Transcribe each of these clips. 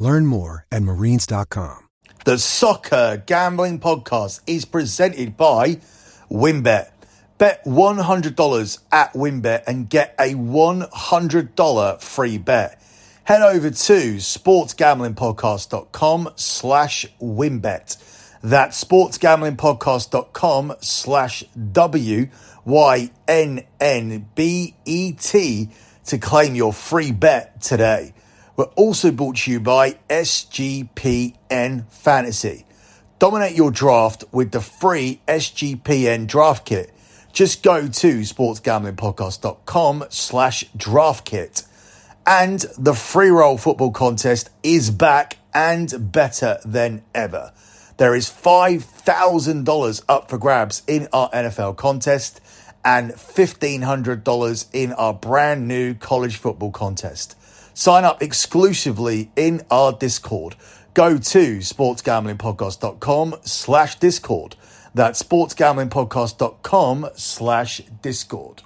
Learn more at marines.com. The Soccer Gambling Podcast is presented by WynnBET. Bet $100 at WynnBET and get a $100 free bet. Head over to sportsgamblingpodcast.com slash WynnBET. That's sportsgamblingpodcast.com slash W-Y-N-N-B-E-T to claim your free bet today. We're also brought to you by SGPN Fantasy. Dominate your draft with the free SGPN draft kit. Just go to sportsgamblingpodcast.com slash draft kit. And the free roll football contest is back and better than ever. There is $5,000 up for grabs in our NFL contest and $1,500 in our brand new college football contest. Sign up exclusively in our Discord. Go to sportsgamblingpodcast.com slash Discord. That's sportsgamblingpodcast.com slash Discord.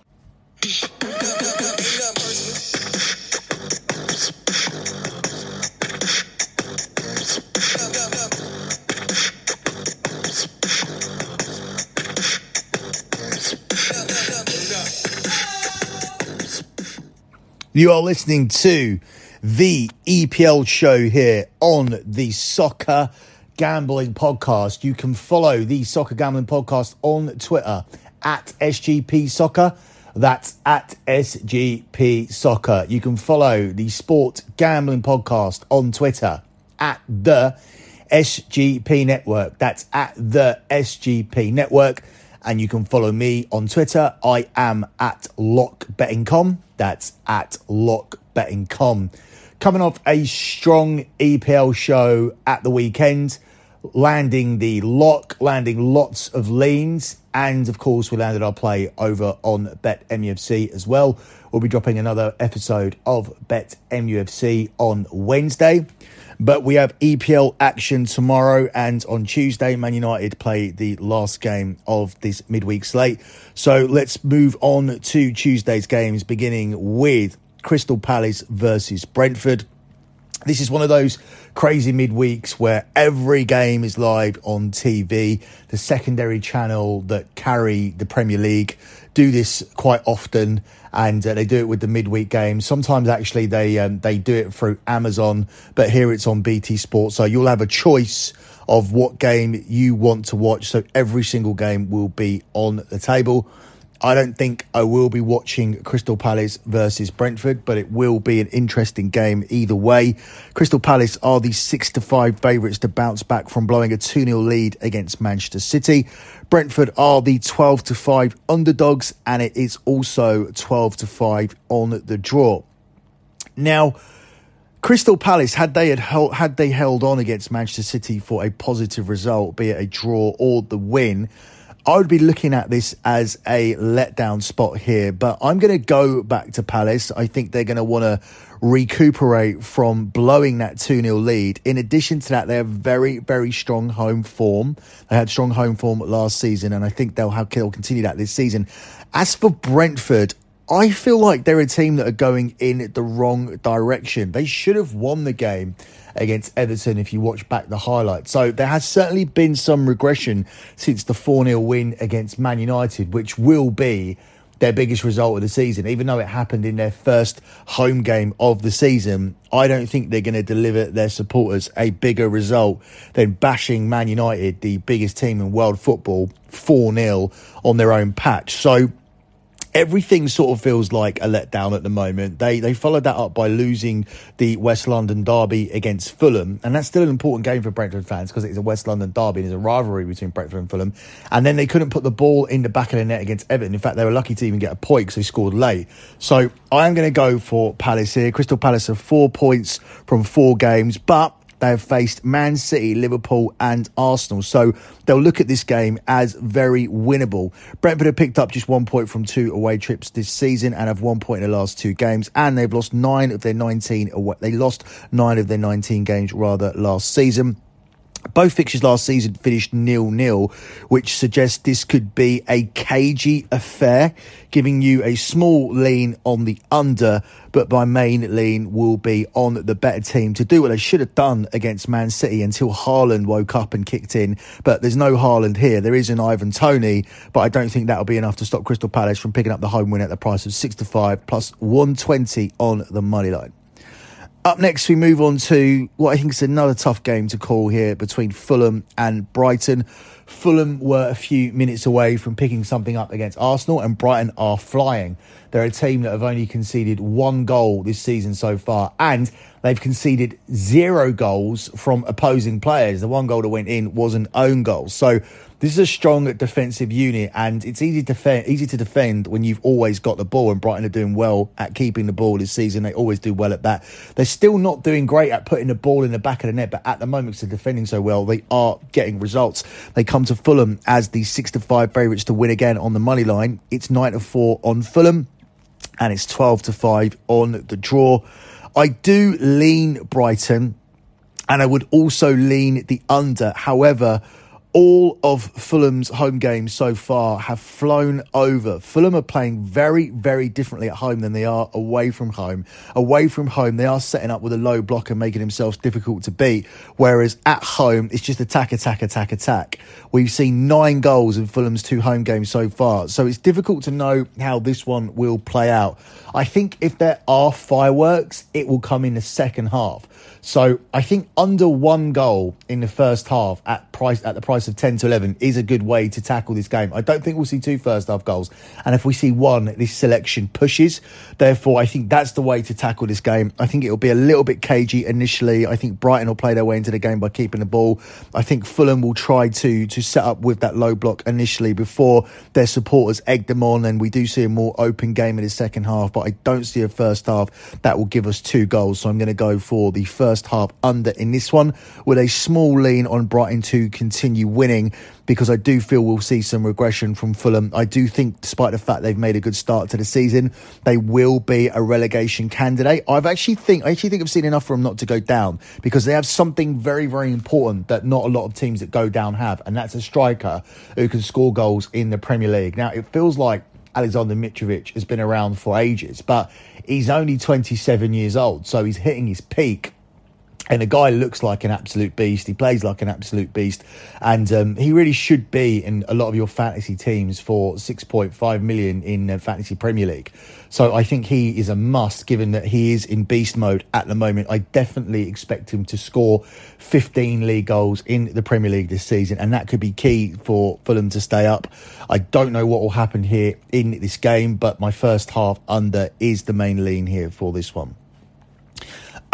You are listening to the EPL show here on the Soccer Gambling Podcast. You can follow the Soccer Gambling Podcast on Twitter at SGP Soccer. That's at SGP Soccer. You can follow the Sport Gambling Podcast on Twitter at the SGP Network. That's at the SGP Network. And you can follow me on Twitter. I am at LockBettingCom. That's at LockBettingCom. Coming off a strong EPL show at the weekend, landing the lock, landing lots of leans, and of course, we landed our play over on Bet MUFC as well. We'll be dropping another episode of Bet MUFC on Wednesday. But we have EPL action tomorrow and on Tuesday, Man United play the last game of this midweek slate. So let's move on to Tuesday's games, beginning with Crystal Palace versus Brentford. This is one of those crazy midweeks where every game is live on TV. The secondary channel that carry the Premier League do this quite often, and uh, they do it with the midweek games. Sometimes actually they um, they do it through Amazon, but here it's on BT Sports. So you'll have a choice of what game you want to watch. So every single game will be on the table. I don't think I will be watching Crystal Palace versus Brentford, but it will be an interesting game either way. Crystal Palace are the 6 to 5 favourites to bounce back from blowing a 2 0 lead against Manchester City. Brentford are the 12 to 5 underdogs, and it is also 12 to 5 on the draw. Now, Crystal Palace, had they had held, had they held on against Manchester City for a positive result, be it a draw or the win, I would be looking at this as a letdown spot here, but I'm going to go back to Palace. I think they're going to want to recuperate from blowing that 2 0 lead. In addition to that, they have very, very strong home form. They had strong home form last season, and I think they'll, have, they'll continue that this season. As for Brentford, I feel like they're a team that are going in the wrong direction. They should have won the game against Everton if you watch back the highlights. So there has certainly been some regression since the 4 0 win against Man United, which will be their biggest result of the season. Even though it happened in their first home game of the season, I don't think they're going to deliver their supporters a bigger result than bashing Man United, the biggest team in world football, 4 0 on their own patch. So everything sort of feels like a letdown at the moment. They they followed that up by losing the West London derby against Fulham, and that's still an important game for Brentford fans because it's a West London derby and there's a rivalry between Brentford and Fulham. And then they couldn't put the ball in the back of the net against Everton. In fact, they were lucky to even get a point because they scored late. So I am going to go for Palace here. Crystal Palace have four points from four games, but they have faced Man City, Liverpool, and Arsenal. So they'll look at this game as very winnable. Brentford have picked up just one point from two away trips this season and have one point in the last two games, and they've lost nine of their 19 away. They lost nine of their 19 games rather last season. Both fixtures last season finished nil nil, which suggests this could be a cagey affair, giving you a small lean on the under, but my main lean will be on the better team to do what they should have done against Man City until Haaland woke up and kicked in. But there's no Haaland here. There is an Ivan Toney, but I don't think that'll be enough to stop Crystal Palace from picking up the home win at the price of six to five plus 120 on the money line. Up next, we move on to what I think is another tough game to call here between Fulham and Brighton. Fulham were a few minutes away from picking something up against Arsenal, and Brighton are flying. They're a team that have only conceded one goal this season so far, and they've conceded zero goals from opposing players. The one goal that went in was an own goal. So this is a strong defensive unit, and it's easy to defend, easy to defend when you've always got the ball. And Brighton are doing well at keeping the ball this season. They always do well at that. They're still not doing great at putting the ball in the back of the net, but at the moment, because they're defending so well, they are getting results. They come to Fulham as the six to five favourites to win again on the money line. It's nine to four on Fulham, and it's twelve to five on the draw. I do lean Brighton, and I would also lean the under. However all of Fulham's home games so far have flown over. Fulham are playing very, very differently at home than they are away from home. Away from home, they are setting up with a low block and making themselves difficult to beat. Whereas at home, it's just attack, attack, attack, attack. We've seen nine goals in Fulham's two home games so far. So it's difficult to know how this one will play out. I think if there are fireworks, it will come in the second half. So I think under one goal in the first half at price at the price of ten to eleven is a good way to tackle this game. I don't think we'll see two first half goals, and if we see one, this selection pushes. Therefore, I think that's the way to tackle this game. I think it'll be a little bit cagey initially. I think Brighton will play their way into the game by keeping the ball. I think Fulham will try to to set up with that low block initially before their supporters egg them on, and we do see a more open game in the second half. But I don't see a first half that will give us two goals. So I'm going to go for the first first half under in this one with a small lean on Brighton to continue winning because I do feel we'll see some regression from Fulham. I do think, despite the fact they've made a good start to the season, they will be a relegation candidate. I've actually think I actually think I've seen enough for them not to go down because they have something very very important that not a lot of teams that go down have, and that's a striker who can score goals in the Premier League. Now it feels like Alexander Mitrovic has been around for ages, but he's only 27 years old, so he's hitting his peak and the guy looks like an absolute beast. He plays like an absolute beast, and um, he really should be in a lot of your fantasy teams for six point five million in uh, fantasy Premier League. So I think he is a must, given that he is in beast mode at the moment. I definitely expect him to score fifteen league goals in the Premier League this season, and that could be key for Fulham to stay up. I don't know what will happen here in this game, but my first half under is the main lean here for this one.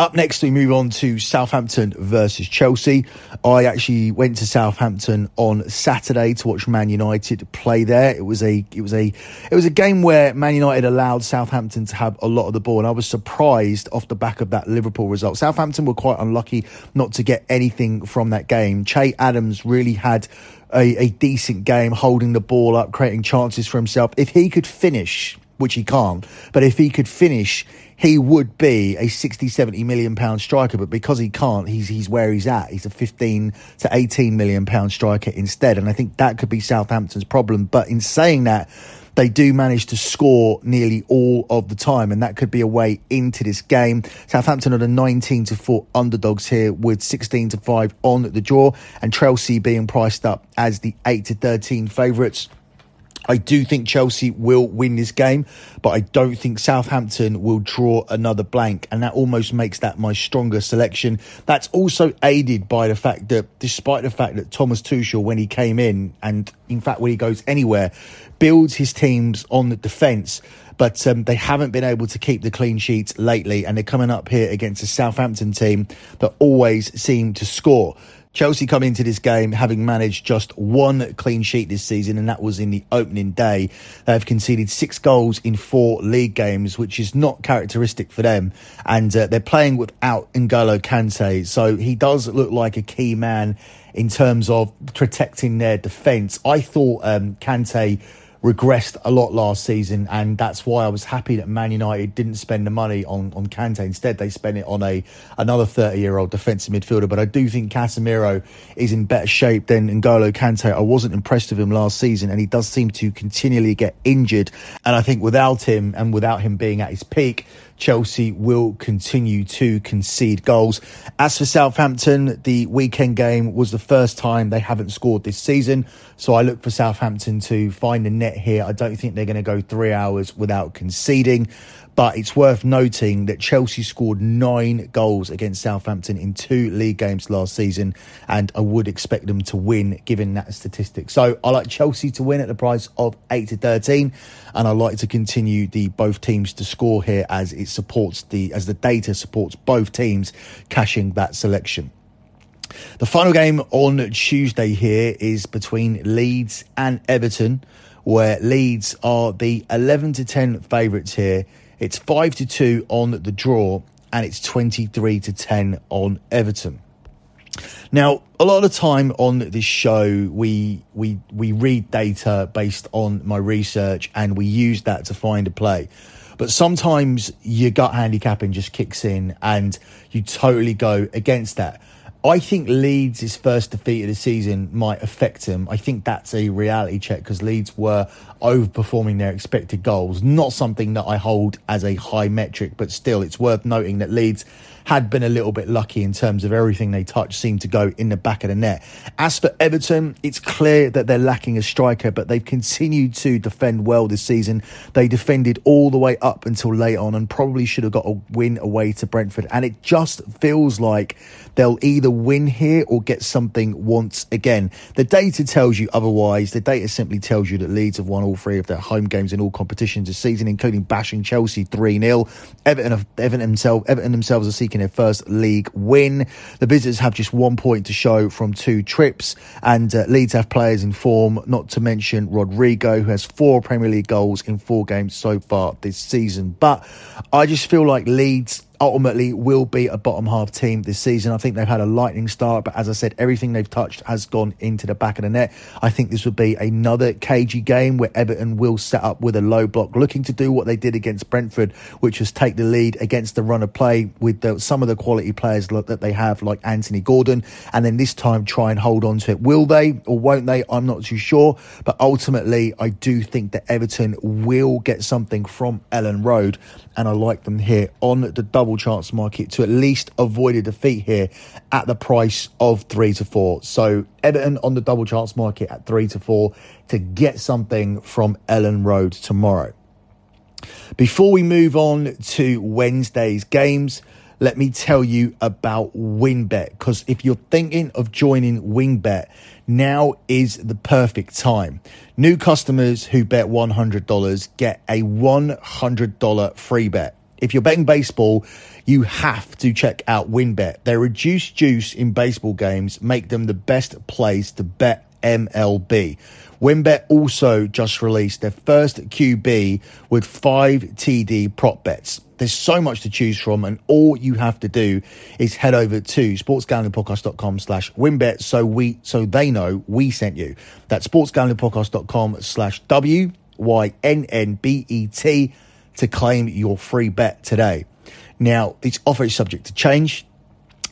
Up next, we move on to Southampton versus Chelsea. I actually went to Southampton on Saturday to watch Man United play there. It was a it was a it was a game where Man United allowed Southampton to have a lot of the ball, and I was surprised off the back of that Liverpool result. Southampton were quite unlucky not to get anything from that game. Che Adams really had a, a decent game, holding the ball up, creating chances for himself. If he could finish, which he can't, but if he could finish he would be a 60, 70 million pound striker, but because he can't, he's he's where he's at. He's a 15 to 18 million pound striker instead. And I think that could be Southampton's problem. But in saying that, they do manage to score nearly all of the time, and that could be a way into this game. Southampton are the 19 to 4 underdogs here with 16 to 5 on the draw, and Chelsea being priced up as the 8 to 13 favourites. I do think Chelsea will win this game, but I don't think Southampton will draw another blank, and that almost makes that my stronger selection. That's also aided by the fact that, despite the fact that Thomas Tuchel, when he came in, and in fact when he goes anywhere, builds his teams on the defence, but um, they haven't been able to keep the clean sheets lately, and they're coming up here against a Southampton team that always seem to score. Chelsea come into this game having managed just one clean sheet this season, and that was in the opening day. They have conceded six goals in four league games, which is not characteristic for them. And uh, they're playing without N'Golo Kante, so he does look like a key man in terms of protecting their defence. I thought um, Kante regressed a lot last season, and that's why I was happy that Man United didn't spend the money on on Kante. Instead, they spent it on a another 30 year old defensive midfielder. But I do think Casemiro is in better shape than N'Golo Kante. I wasn't impressed with him last season, and he does seem to continually get injured. And I think without him and without him being at his peak, Chelsea will continue to concede goals. As for Southampton, the weekend game was the first time they haven't scored this season. So I look for Southampton to find the net here. I don't think they're going to go three hours without conceding. But it's worth noting that Chelsea scored nine goals against Southampton in two league games last season, and I would expect them to win given that statistic. So I like Chelsea to win at the price of 8 to 13, and I like to continue the both teams to score here as it supports the as the data supports both teams cashing that selection. The final game on Tuesday here is between Leeds and Everton, where Leeds are the 11 to 10 favourites here it's 5 to 2 on the draw and it's 23 to 10 on Everton. Now, a lot of the time on this show, we we we read data based on my research, and we use that to find a play. But sometimes your gut handicapping just kicks in, and you totally go against that. I think Leeds' first defeat of the season might affect him. I think that's a reality check because Leeds were overperforming their expected goals. Not something that I hold as a high metric, but still, it's worth noting that Leeds had been a little bit lucky in terms of everything they touched seemed to go in the back of the net. As for Everton, it's clear that they're lacking a striker, but they've continued to defend well this season. They defended all the way up until late on and probably should have got a win away to Brentford. And it just feels like they'll either win here or get something once again. The data tells you otherwise. The data simply tells you that Leeds have won all three of their home games in all competitions this season, including bashing Chelsea 3 0. Everton, Everton, themselves, Everton themselves are seeking their first league win. The visitors have just one point to show from two trips, and uh, Leeds have players in form, not to mention Rodrigo, who has four Premier League goals in four games so far this season. But I just feel like Leeds ultimately will be a bottom half team this season. I think they've had a lightning start, but as I said, everything they've touched has gone into the back of the net. I think this will be another cagey game where Everton will set up with a low block, looking to do what they did against Brentford, which was take the lead against the run of play with the, some of the quality players that they have, like Anthony Gordon, and then this time try and hold on to it. Will they or won't they? I'm not too sure, but ultimately, I do think that Everton will get something from Elland Road, and I like them here on the double double chance market to at least avoid a defeat here at the price of three to four. So Everton on the double chance market at three to four to get something from Elland Road tomorrow. Before we move on to Wednesday's games, let me tell you about WynnBET because if you're thinking of joining WynnBET, now is the perfect time. New customers who bet $100 get a $100 free bet. If you're betting baseball, you have to check out WynnBET. Their reduced juice in baseball games make them the best place to bet MLB. WynnBET also just released their first QB with five TD prop bets. There's so much to choose from, and all you have to do is head over to sportsgamblingpodcast.com slash wynnbet so we so they know we sent you. That's sportsgamblingpodcast.com slash W Y N N B E T to claim your free bet today. Now, this offer is subject to change.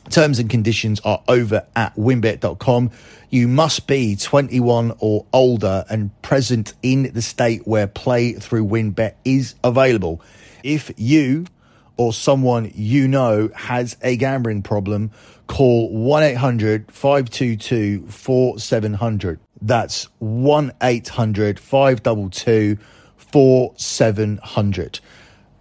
Terms and conditions are over at wynnbet.com. You must be 21 or older and present in the state where play through wynnbet is available. If you or someone you know has a gambling problem, call 1 800 522 4700. That's 1 800 522 4700.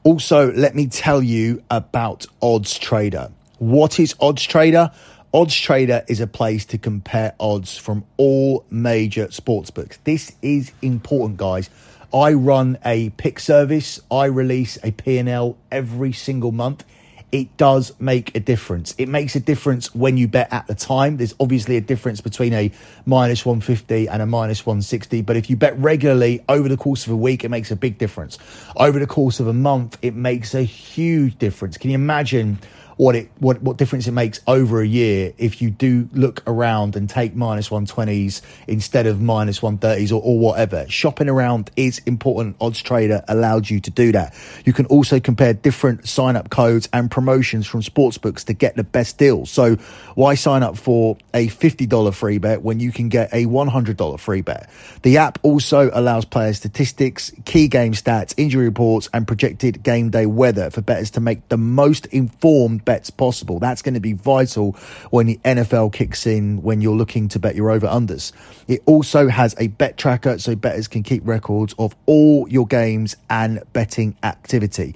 Also, let me tell you about Odds Trader. What is Odds Trader? Odds Trader is a place to compare odds from all major sports books. This is important, guys. I run a pick service. I release a P&L every single month. It does make a difference. It makes a difference when you bet at the time. There's obviously a difference between a minus 150 and a minus 160, but if you bet regularly over the course of a week, it makes a big difference. Over the course of a month, it makes a huge difference. Can you imagine? What it what what difference it makes over a year if you do look around and take minus 120s instead of minus 130s or, or whatever. Shopping around is important. Odds Trader allows you to do that. You can also compare different sign up codes and promotions from sportsbooks to get the best deals. So why sign up for a $50 free bet when you can get a $100 free bet? The app also allows player statistics, key game stats, injury reports, and projected game day weather for bettors to make the most informed bets possible. That's going to be vital when the NFL kicks in when you're looking to bet your over unders. It also has a bet tracker so bettors can keep records of all your games and betting activity.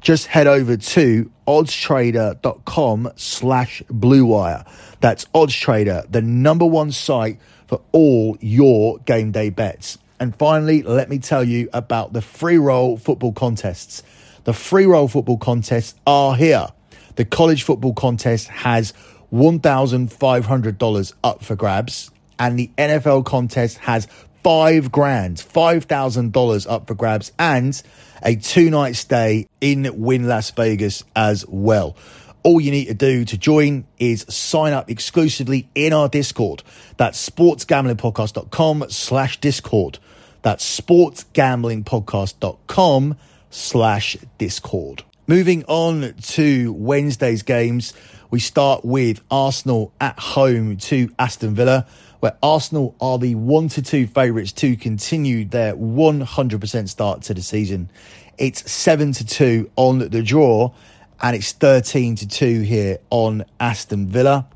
Just head over to oddstrader.com slash bluewire. That's oddstrader, the number one site for all your game day bets. And finally, let me tell you about the free roll football contests. The free roll football contests are here. The college football contest has $1,500 up for grabs, and the NFL contest has five grand, $5,000 up for grabs, and a two night stay in Wynn Las Vegas as well. All you need to do to join is sign up exclusively in our Discord. That's sportsgamblingpodcast.com slash Discord. That's sportsgamblingpodcast.com slash Discord. Moving on to Wednesday's games, we start with Arsenal at home to Aston Villa, where Arsenal are the 1 to 2 favourites to continue their 100% start to the season. It's 7 to 2 on the draw, and it's 13 to 2 here on Aston Villa.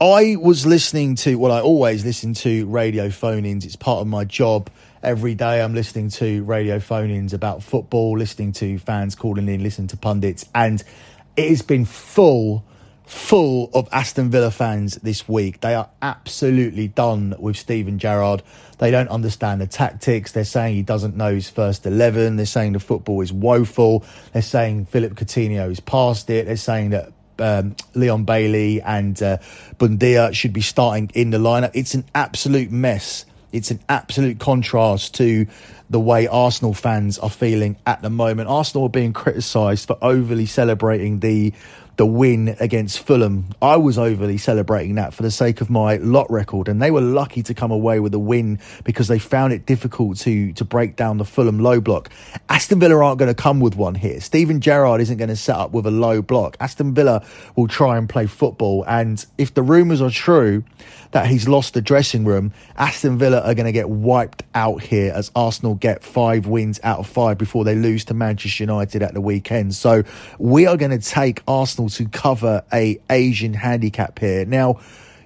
I was listening to, well, I always listen to radio phone ins, it's part of my job every day I'm listening to radio phone ins about football, listening to fans calling in, listening to pundits, and it has been full, full of Aston Villa fans this week. They are absolutely done with Steven Gerrard. They don't understand the tactics. They're saying he doesn't know his first 11. They're saying the football is woeful. They're saying Philippe Coutinho is past it. They're saying that um, Leon Bailey and uh, Buendia should be starting in the lineup. It's an absolute mess. It's an absolute contrast to the way Arsenal fans are feeling at the moment. Arsenal are being criticised for overly celebrating the the win against Fulham. I was overly celebrating that for the sake of my lot record, and they were lucky to come away with a win because they found it difficult to to break down the Fulham low block. Aston Villa aren't going to come with one here. Steven Gerrard isn't going to set up with a low block. Aston Villa will try and play football, and if the rumours are true that he's lost the dressing room, Aston Villa are going to get wiped out here as Arsenal get five wins out of five before they lose to Manchester United at the weekend. So we are going to take Arsenal to cover a Asian handicap here. Now,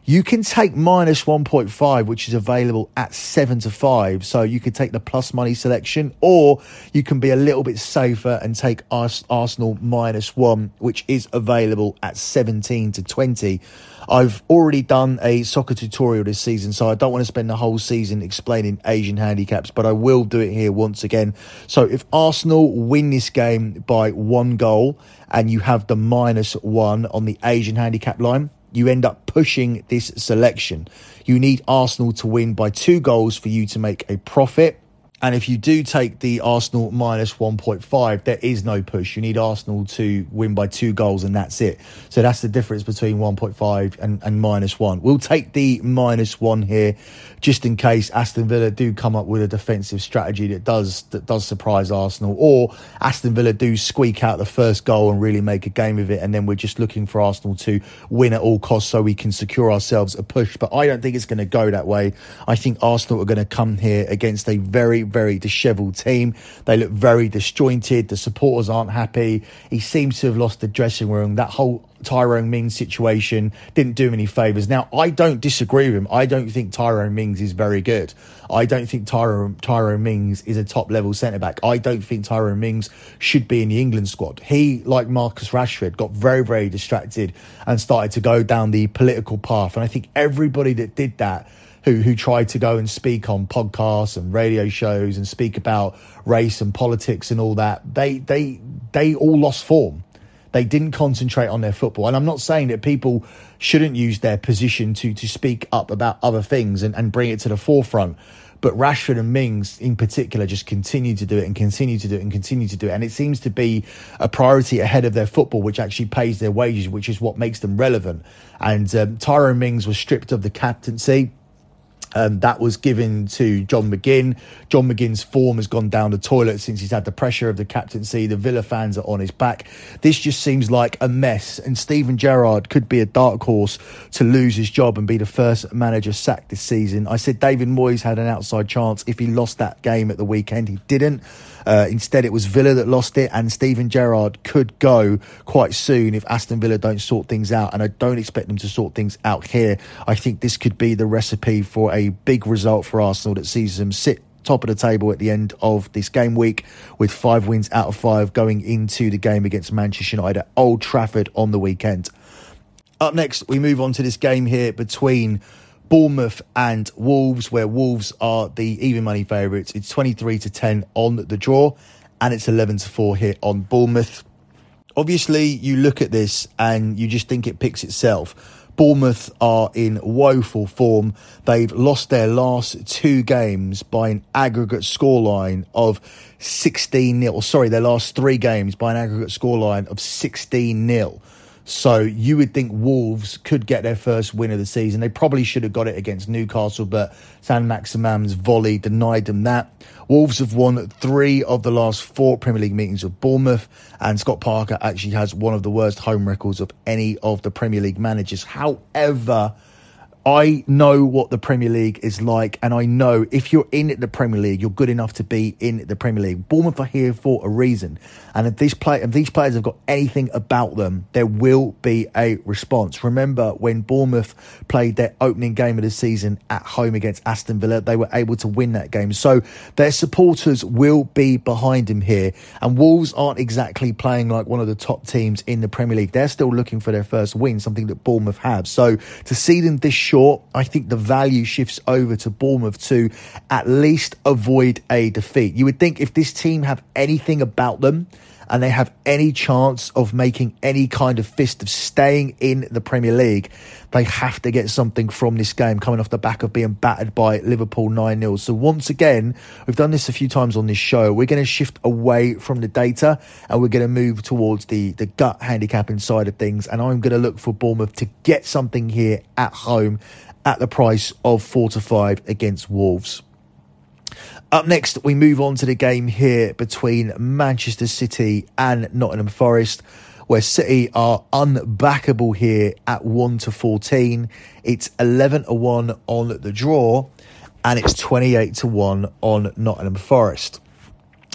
you can take minus 1.5, which is available at 7 to 5. So you could take the plus money selection, or you can be a little bit safer and take Arsenal minus 1, which is available at 17 to 20. I've already done a soccer tutorial this season, so I don't want to spend the whole season explaining Asian handicaps, but I will do it here once again. So if Arsenal win this game by one goal and you have the minus one on the Asian handicap line, you end up pushing this selection. You need Arsenal to win by two goals for you to make a profit. And if you do take the Arsenal minus 1.5, there is no push. You need Arsenal to win by two goals, and that's it. So that's the difference between 1.5 and, and minus one. We'll take the minus one here, just in case Aston Villa do come up with a defensive strategy that does that does surprise Arsenal, or Aston Villa do squeak out the first goal and really make a game of it, and then we're just looking for Arsenal to win at all costs so we can secure ourselves a push. But I don't think it's going to go that way. I think Arsenal are going to come here against a very very dishevelled team. They look very disjointed. The supporters aren't happy. He seems to have lost the dressing room. That whole Tyrone Mings situation didn't do him any favours. Now, I don't disagree with him. I don't think Tyrone Mings is very good. I don't think Tyrone, Tyrone Mings is a top level centre back. I don't think Tyrone Mings should be in the England squad. He, like Marcus Rashford, got very, very distracted and started to go down the political path. And I think everybody that did that who who tried to go and speak on podcasts and radio shows and speak about race and politics and all that, they they they all lost form. They didn't concentrate on their football. And I'm not saying that people shouldn't use their position to to speak up about other things and, and bring it to the forefront. But Rashford and Mings in particular just continue to do it and continue to do it and continue to do it. And it seems to be a priority ahead of their football, which actually pays their wages, which is what makes them relevant. And um, Tyrone Mings was stripped of the captaincy um, that was given to John McGinn. John McGinn's form has gone down the toilet since he's had the pressure of the captaincy. The Villa fans are on his back. This just seems like a mess, and Steven Gerrard could be a dark horse to lose his job and be the first manager sacked this season. I said David Moyes had an outside chance if he lost that game at the weekend. He didn't. Uh, instead, it was Villa that lost it, and Steven Gerrard could go quite soon if Aston Villa don't sort things out. And I don't expect them to sort things out here. I think this could be the recipe for a big result for Arsenal that sees them sit top of the table at the end of this game week with five wins out of five going into the game against Manchester United at Old Trafford on the weekend. Up next, we move on to this game here between Bournemouth and Wolves, where Wolves are the even money favourites. It's 23 to 10 on the draw, and it's 11 to 4 here on Bournemouth. Obviously, you look at this and you just think it picks itself. Bournemouth are in woeful form. They've lost their last two games by an aggregate scoreline of 16 0. Sorry, their last three games by an aggregate scoreline of 16 0. So you would think Wolves could get their first win of the season. They probably should have got it against Newcastle, but Saint-Maximin's volley denied them that. Wolves have won three of the last four Premier League meetings with Bournemouth, and Scott Parker actually has one of the worst home records of any of the Premier League managers. However, I know what the Premier League is like, and I know if you're in the Premier League, you're good enough to be in the Premier League. Bournemouth are here for a reason, and if these play, if these players have got anything about them, there will be a response. Remember when Bournemouth played their opening game of the season at home against Aston Villa, they were able to win that game. So their supporters will be behind him here, and Wolves aren't exactly playing like one of the top teams in the Premier League. They're still looking for their first win, something that Bournemouth have. So to see them this short, I think the value shifts over to Bournemouth to at least avoid a defeat. You would think if this team have anything about them, and they have any chance of making any kind of fist of staying in the Premier League, they have to get something from this game coming off the back of being battered by Liverpool 9 0. So, once again, we've done this a few times on this show. We're going to shift away from the data and we're going to move towards the, the gut handicapping side of things. And I'm going to look for Bournemouth to get something here at home at the price of 4 to 5 against Wolves. Up next, we move on to the game here between Manchester City and Nottingham Forest, where City are unbackable here at 1 to 14. It's 11 to 1 on the draw, and it's 28 to 1 on Nottingham Forest.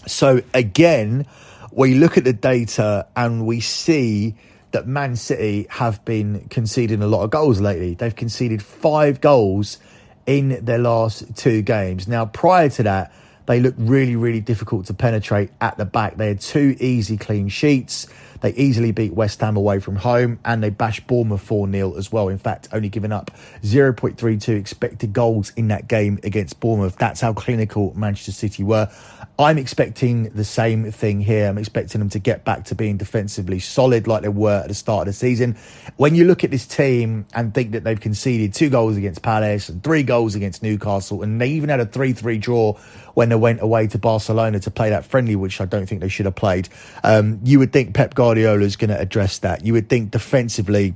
So, again, we look at the data and we see that Man City have been conceding a lot of goals lately. They've conceded five goals in their last two games. Now, prior to that, they looked really, really difficult to penetrate at the back. They had two easy clean sheets. They easily beat West Ham away from home and they bashed Bournemouth 4 0 as well. In fact, only giving up 0.32 expected goals in that game against Bournemouth. That's how clinical Manchester City were. I'm expecting the same thing here. I'm expecting them to get back to being defensively solid like they were at the start of the season. When you look at this team and think that they've conceded two goals against Palace and three goals against Newcastle, and they even had a 3 3 draw when they went away to Barcelona to play that friendly, which I don't think they should have played, um, you would think Pep Guardiola is going to address that. You would think defensively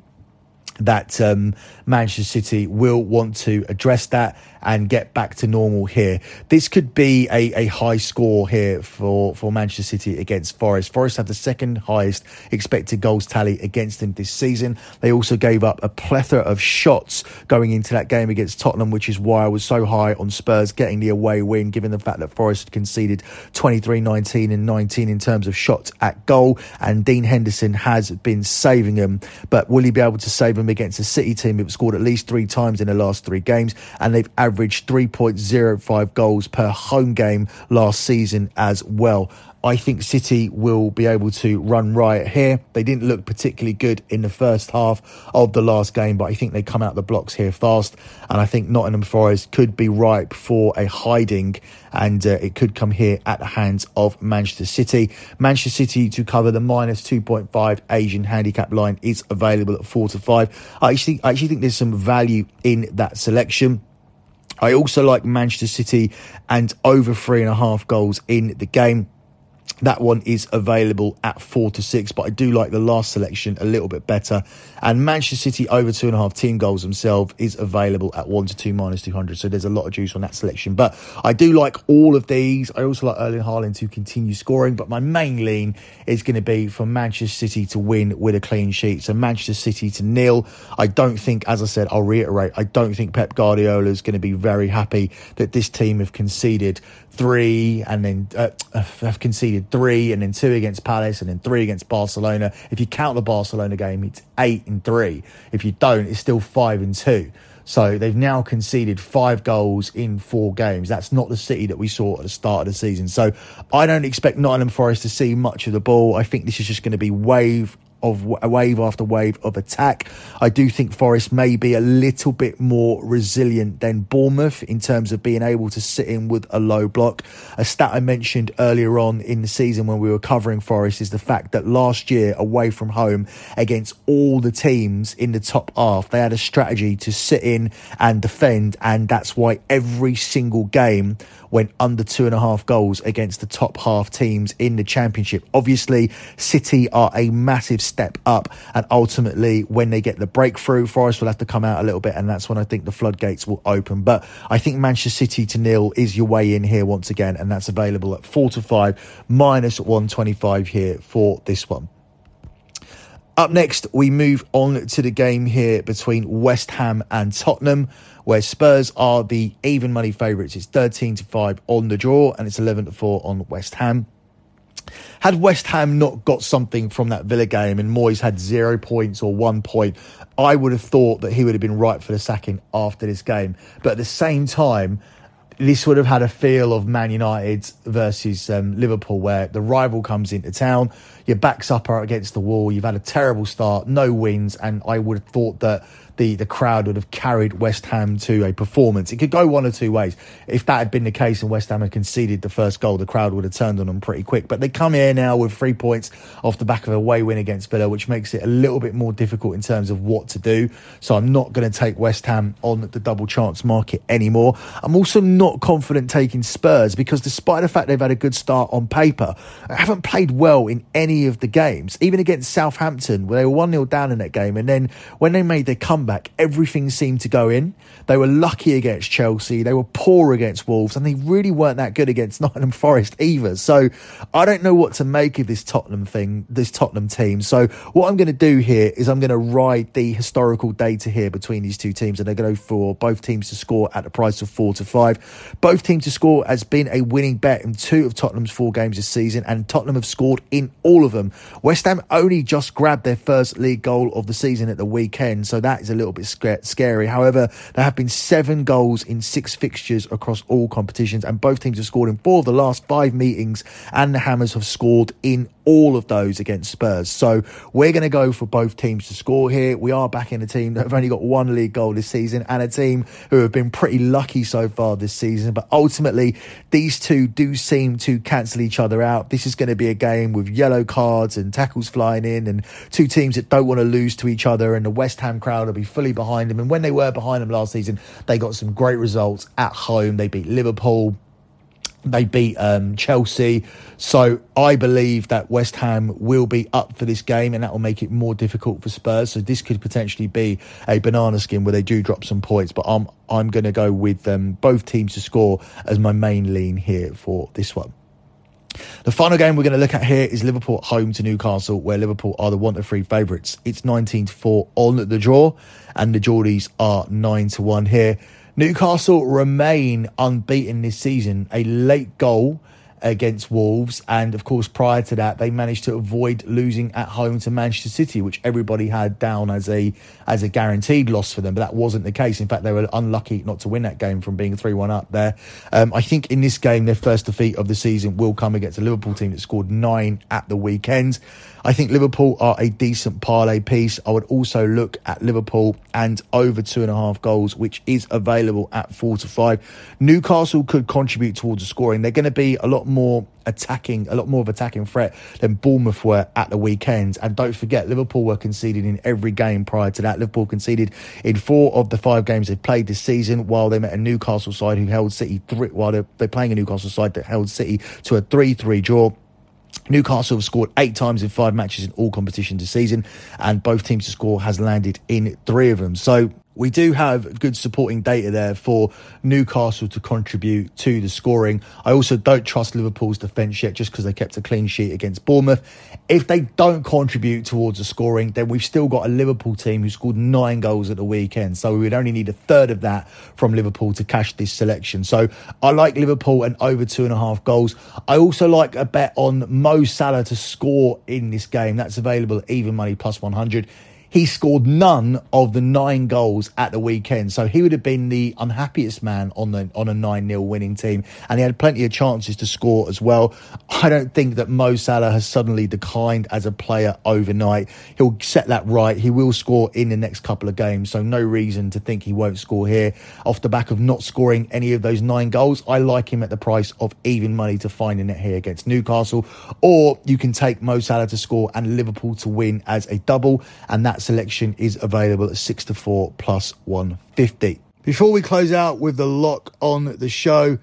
that um, Manchester City will want to address that and get back to normal here. This could be a, a high score here for, for Manchester City against Forest. Forest have the second highest expected goals tally against them this season. They also gave up a plethora of shots going into that game against Tottenham, which is why I was so high on Spurs getting the away win, given the fact that Forest conceded 23 19 and 19 in terms of shots at goal. And Dean Henderson has been saving them. But will he be able to save them against a City team who've scored at least three times in the last three games? And they've averaged 3.05 goals per home game last season as well. I think City will be able to run riot here. They didn't look particularly good in the first half of the last game, but I think they come out the blocks here fast. And I think Nottingham Forest could be ripe for a hiding, and uh, it could come here at the hands of Manchester City. Manchester City to cover the minus 2.5 Asian handicap line is available at 4 to 5. I actually, I actually think there's some value in that selection. I also like Manchester City and over three and a half goals in the game. That one is available at four to six, but I do like the last selection a little bit better. And Manchester City over two and a half team goals themselves is available at one to two minus 200. So there's a lot of juice on that selection. But I do like all of these. I also like Erling Haaland to continue scoring, but my main lean is going to be for Manchester City to win with a clean sheet. So Manchester City to nil. I don't think, as I said, I'll reiterate, I don't think Pep Guardiola is going to be very happy that this team have conceded three and then uh, have conceded three and then two against Palace and then three against Barcelona. If you count the Barcelona game, it's eight and three. If you don't, it's still five and two. So they've now conceded five goals in four games. That's not the City that we saw at the start of the season. So I don't expect Nottingham Forest to see much of the ball. I think this is just going to be wave of wave after wave of attack. I do think Forest may be a little bit more resilient than Bournemouth in terms of being able to sit in with a low block. A stat I mentioned earlier on in the season when we were covering Forest is the fact that last year away from home against all the teams in the top half, they had a strategy to sit in and defend, and that's why every single game went under two and a half goals against the top half teams in the championship. Obviously, City are a massive step up. And ultimately, when they get the breakthrough, Forest will have to come out a little bit. And that's when I think the floodgates will open. But I think Manchester City to nil is your way in here once again. And that's available at four to five, minus 125 here for this one. Up next, we move on to the game here between West Ham and Tottenham, where Spurs are the even money favourites. It's 13 to 5 on the draw, and it's 11 to 4 on West Ham. Had West Ham not got something from that Villa game and Moyes had zero points or one point, I would have thought that he would have been right for the sacking after this game. But at the same time, this would have had a feel of Man United versus um, Liverpool, where the rival comes into town, your back's up are against the wall, you've had a terrible start, no wins, and I would have thought that the, the crowd would have carried West Ham to a performance. It could go one or two ways. If that had been the case and West Ham had conceded the first goal, the crowd would have turned on them pretty quick. But they come here now with three points off the back of a away win against Villa, which makes it a little bit more difficult in terms of what to do. So I'm not going to take West Ham on the double chance market anymore. I'm also not confident taking Spurs because despite the fact they've had a good start on paper, they haven't played well in any of the games. Even against Southampton, where they were 1 0 down in that game. And then when they made their comeback, comeback, everything seemed to go in. They were lucky against Chelsea. They were poor against Wolves, and they really weren't that good against Nottingham Forest either. So I don't know what to make of this Tottenham thing, this Tottenham team. So what I'm going to do here is I'm going to ride the historical data here between these two teams, and they're going to go for both teams to score at the price of four to five. Both teams to score has been a winning bet in two of Tottenham's four games this season, and Tottenham have scored in all of them. West Ham only just grabbed their first league goal of the season at the weekend, so that is a little bit scary. However, there have been seven goals in six fixtures across all competitions, and both teams have scored in four of the last five meetings, and the Hammers have scored in all of those against Spurs. So we're going to go for both teams to score here. We are back in a team that have only got one league goal this season and a team who have been pretty lucky so far this season. But ultimately, these two do seem to cancel each other out. This is going to be a game with yellow cards and tackles flying in and two teams that don't want to lose to each other. And the West Ham crowd will be fully behind them. And when they were behind them last season, they got some great results at home. They beat Liverpool. They beat um, Chelsea. So I believe that West Ham will be up for this game and that will make it more difficult for Spurs. So this could potentially be a banana skin where they do drop some points. But I'm, I'm going to go with um, both teams to score as my main lean here for this one. The final game we're going to look at here is Liverpool at home to Newcastle, where Liverpool are the one to three favourites. It's 19 to 4 on the draw, and the Geordies are 9 to 1 here. Newcastle remain unbeaten this season. A late goal against Wolves. And of course, prior to that, they managed to avoid losing at home to Manchester City, which everybody had down as a as a guaranteed loss for them. But that wasn't the case. In fact, they were unlucky not to win that game from being 3 1 up there. Um, I think in this game, their first defeat of the season will come against a Liverpool team that scored nine at the weekend. I think Liverpool are a decent parlay piece. I would also look at Liverpool and over two and a half goals, which is available at four to five. Newcastle could contribute towards the scoring. They're going to be a lot more attacking, a lot more of attacking threat than Bournemouth were at the weekend. And don't forget, Liverpool were conceding in every game prior to that. Liverpool conceded in four of the five games they played this season, while they met a Newcastle side who held City three. While they're, they're playing a Newcastle side that held City to a three-three draw. Newcastle have scored eight times in five matches in all competitions this season, and both teams to score has landed in three of them. So we do have good supporting data there for Newcastle to contribute to the scoring. I also don't trust Liverpool's defence yet just because they kept a clean sheet against Bournemouth. If they don't contribute towards the scoring, then we've still got a Liverpool team who scored nine goals at the weekend. So we would only need a third of that from Liverpool to cash this selection. So I like Liverpool and over two and a half goals. I also like a bet on Mo Salah to score in this game. That's available at even money plus 100 he scored none of the nine goals at the weekend. So he would have been the unhappiest man on the on a 9 0 winning team. And he had plenty of chances to score as well. I don't think that Mo Salah has suddenly declined as a player overnight. He'll set that right. He will score in the next couple of games. So no reason to think he won't score here. Off the back of not scoring any of those nine goals, I like him at the price of even money to find in it here against Newcastle. Or you can take Mo Salah to score and Liverpool to win as a double. And that's selection is available at 6 to 4 plus 150. Before we close out with the lock on the show,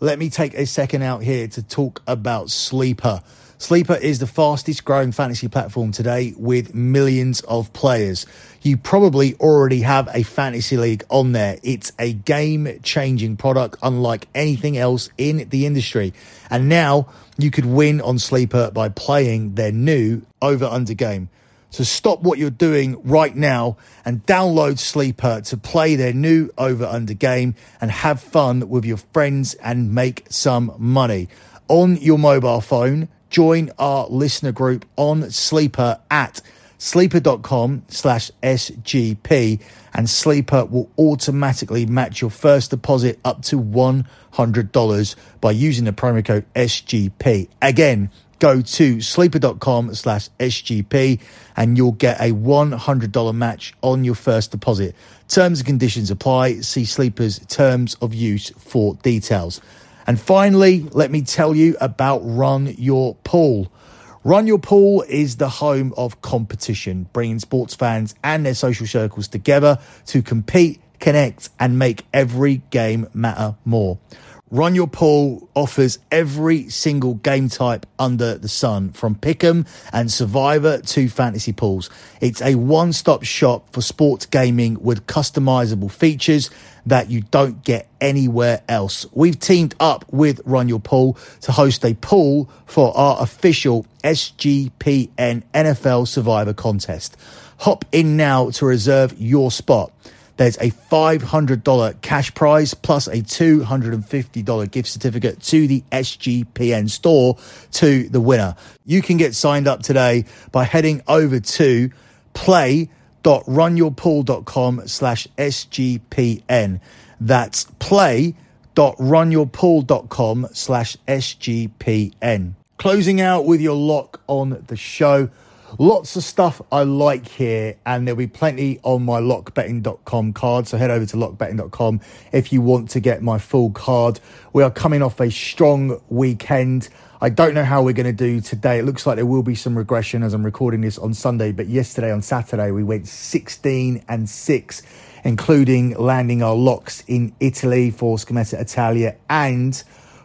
let me take a second out here to talk about Sleeper. Sleeper is the fastest growing fantasy platform today with millions of players. You probably already have a fantasy league on there. It's a game changing product unlike anything else in the industry. And now you could win on Sleeper by playing their new over under game. So stop what you're doing right now and download Sleeper to play their new over under game and have fun with your friends and make some money. On your mobile phone, join our listener group on Sleeper at sleeper.com slash SGP and Sleeper will automatically match your first deposit up to $100 by using the promo code SGP. Again, go to sleeper.com slash SGP and you'll get a $100 match on your first deposit. Terms and conditions apply. See Sleeper's terms of use for details. And finally, let me tell you about Run Your Pool. Run Your Pool is the home of competition, bringing sports fans and their social circles together to compete, connect, and make every game matter more. Run Your Pool offers every single game type under the sun, from Pick'em and Survivor to Fantasy Pools. It's a one stop shop for sports gaming with customizable features that you don't get anywhere else. We've teamed up with Run Your Pool to host a pool for our official SGPN NFL Survivor contest. Hop in now to reserve your spot. There's a $500 cash prize plus a $250 gift certificate to the SGPN store to the winner. You can get signed up today by heading over to play.runyourpool.com slash SGPN. That's play.runyourpool.com slash SGPN. Closing out with your lock on the show. Lots of stuff I like here, and there'll be plenty on my lockbetting.com card. So head over to lockbetting.com if you want to get my full card. We are coming off a strong weekend. I don't know how we're going to do today. It looks like there will be some regression as I'm recording this on Sunday, but yesterday on Saturday we went 16 and 6, including landing our locks in Italy for Scommessa Italia and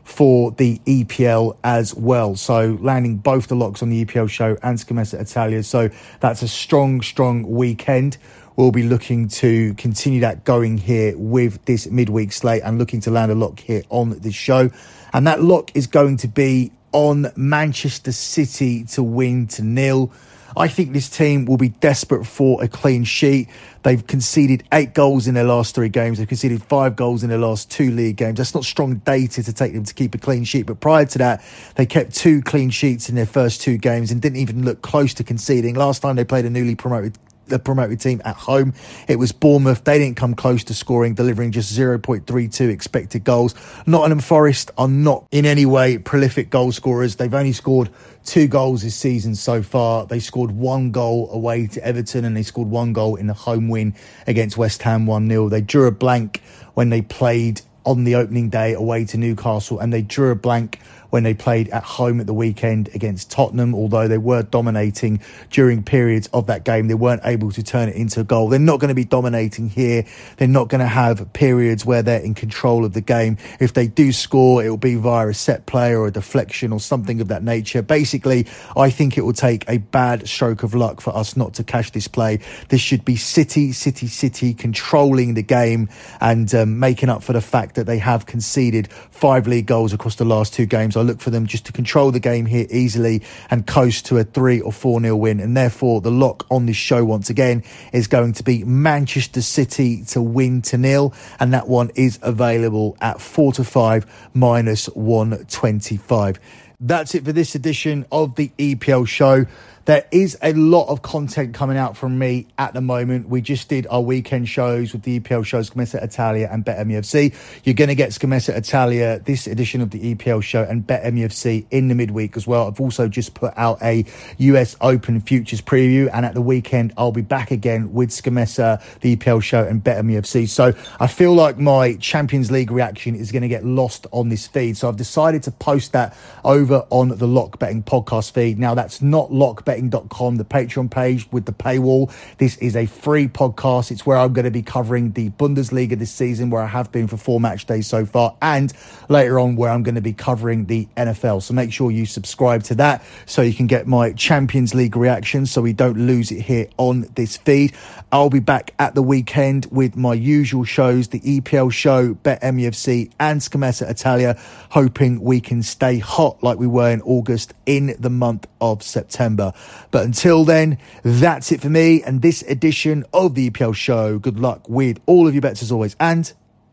for the EPL as well. So landing both the locks on the EPL show and Scommessa Italia. So that's a strong, strong weekend. We'll be looking to continue that going here with this midweek slate and looking to land a lock here on the show. And that lock is going to be on Manchester City to win to nil. I think this team will be desperate for a clean sheet. They've conceded eight goals in their last three games. They've conceded five goals in their last two league games. That's not strong data to take them to keep a clean sheet. But prior to that, they kept two clean sheets in their first two games and didn't even look close to conceding. Last time they played a newly promoted the promoted team at home. It was Bournemouth. They didn't come close to scoring, delivering just 0.32 expected goals. Nottingham Forest are not in any way prolific goal scorers. They've only scored two goals this season so far. They scored one goal away to Everton and they scored one goal in the home win against West Ham 1 0. They drew a blank when they played on the opening day away to Newcastle and they drew a blank when they played at home at the weekend against Tottenham. Although they were dominating during periods of that game, they weren't able to turn it into a goal. They're not going to be dominating here. They're not going to have periods where they're in control of the game. If they do score, it will be via a set play or a deflection or something of that nature. Basically, I think it will take a bad stroke of luck for us not to cash this play. This should be City, City, City controlling the game and um, making up for the fact that they have conceded five league goals across the last two games. I look for them just to control the game here easily and coast to a three or four nil win. And therefore, the lock on this show once again is going to be Manchester City to win to nil. And that one is available at four to five minus 125. That's it for this edition of the EPL show. There is a lot of content coming out from me at the moment. We just did our weekend shows with the EPL shows, Scommessa Italia and BetMUFC. You're going to get Scommessa Italia, this edition of the EPL show, and BetMUFC in the midweek as well. I've also just put out a US Open Futures preview, and at the weekend, I'll be back again with Scommessa, the EPL show, and BetMUFC. So I feel like my Champions League reaction is going to get lost on this feed. So I've decided to post that over on the Lock Betting podcast feed. Now, that's not Lock Betting betting.com, the Patreon page with the paywall. This is a free podcast. It's where I'm going to be covering the Bundesliga this season, where I have been for four match days so far, and later on, where I'm going to be covering the NFL. So make sure you subscribe to that so you can get my Champions League reaction so we don't lose it here on this feed. I'll be back at the weekend with my usual shows, the EPL show, Bet MUFC, and Scommessa Italia, hoping we can stay hot like we were in August in the month of September. But until then, that's it for me and this edition of the EPL show. Good luck with all of your bets as always, and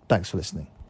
thanks for listening.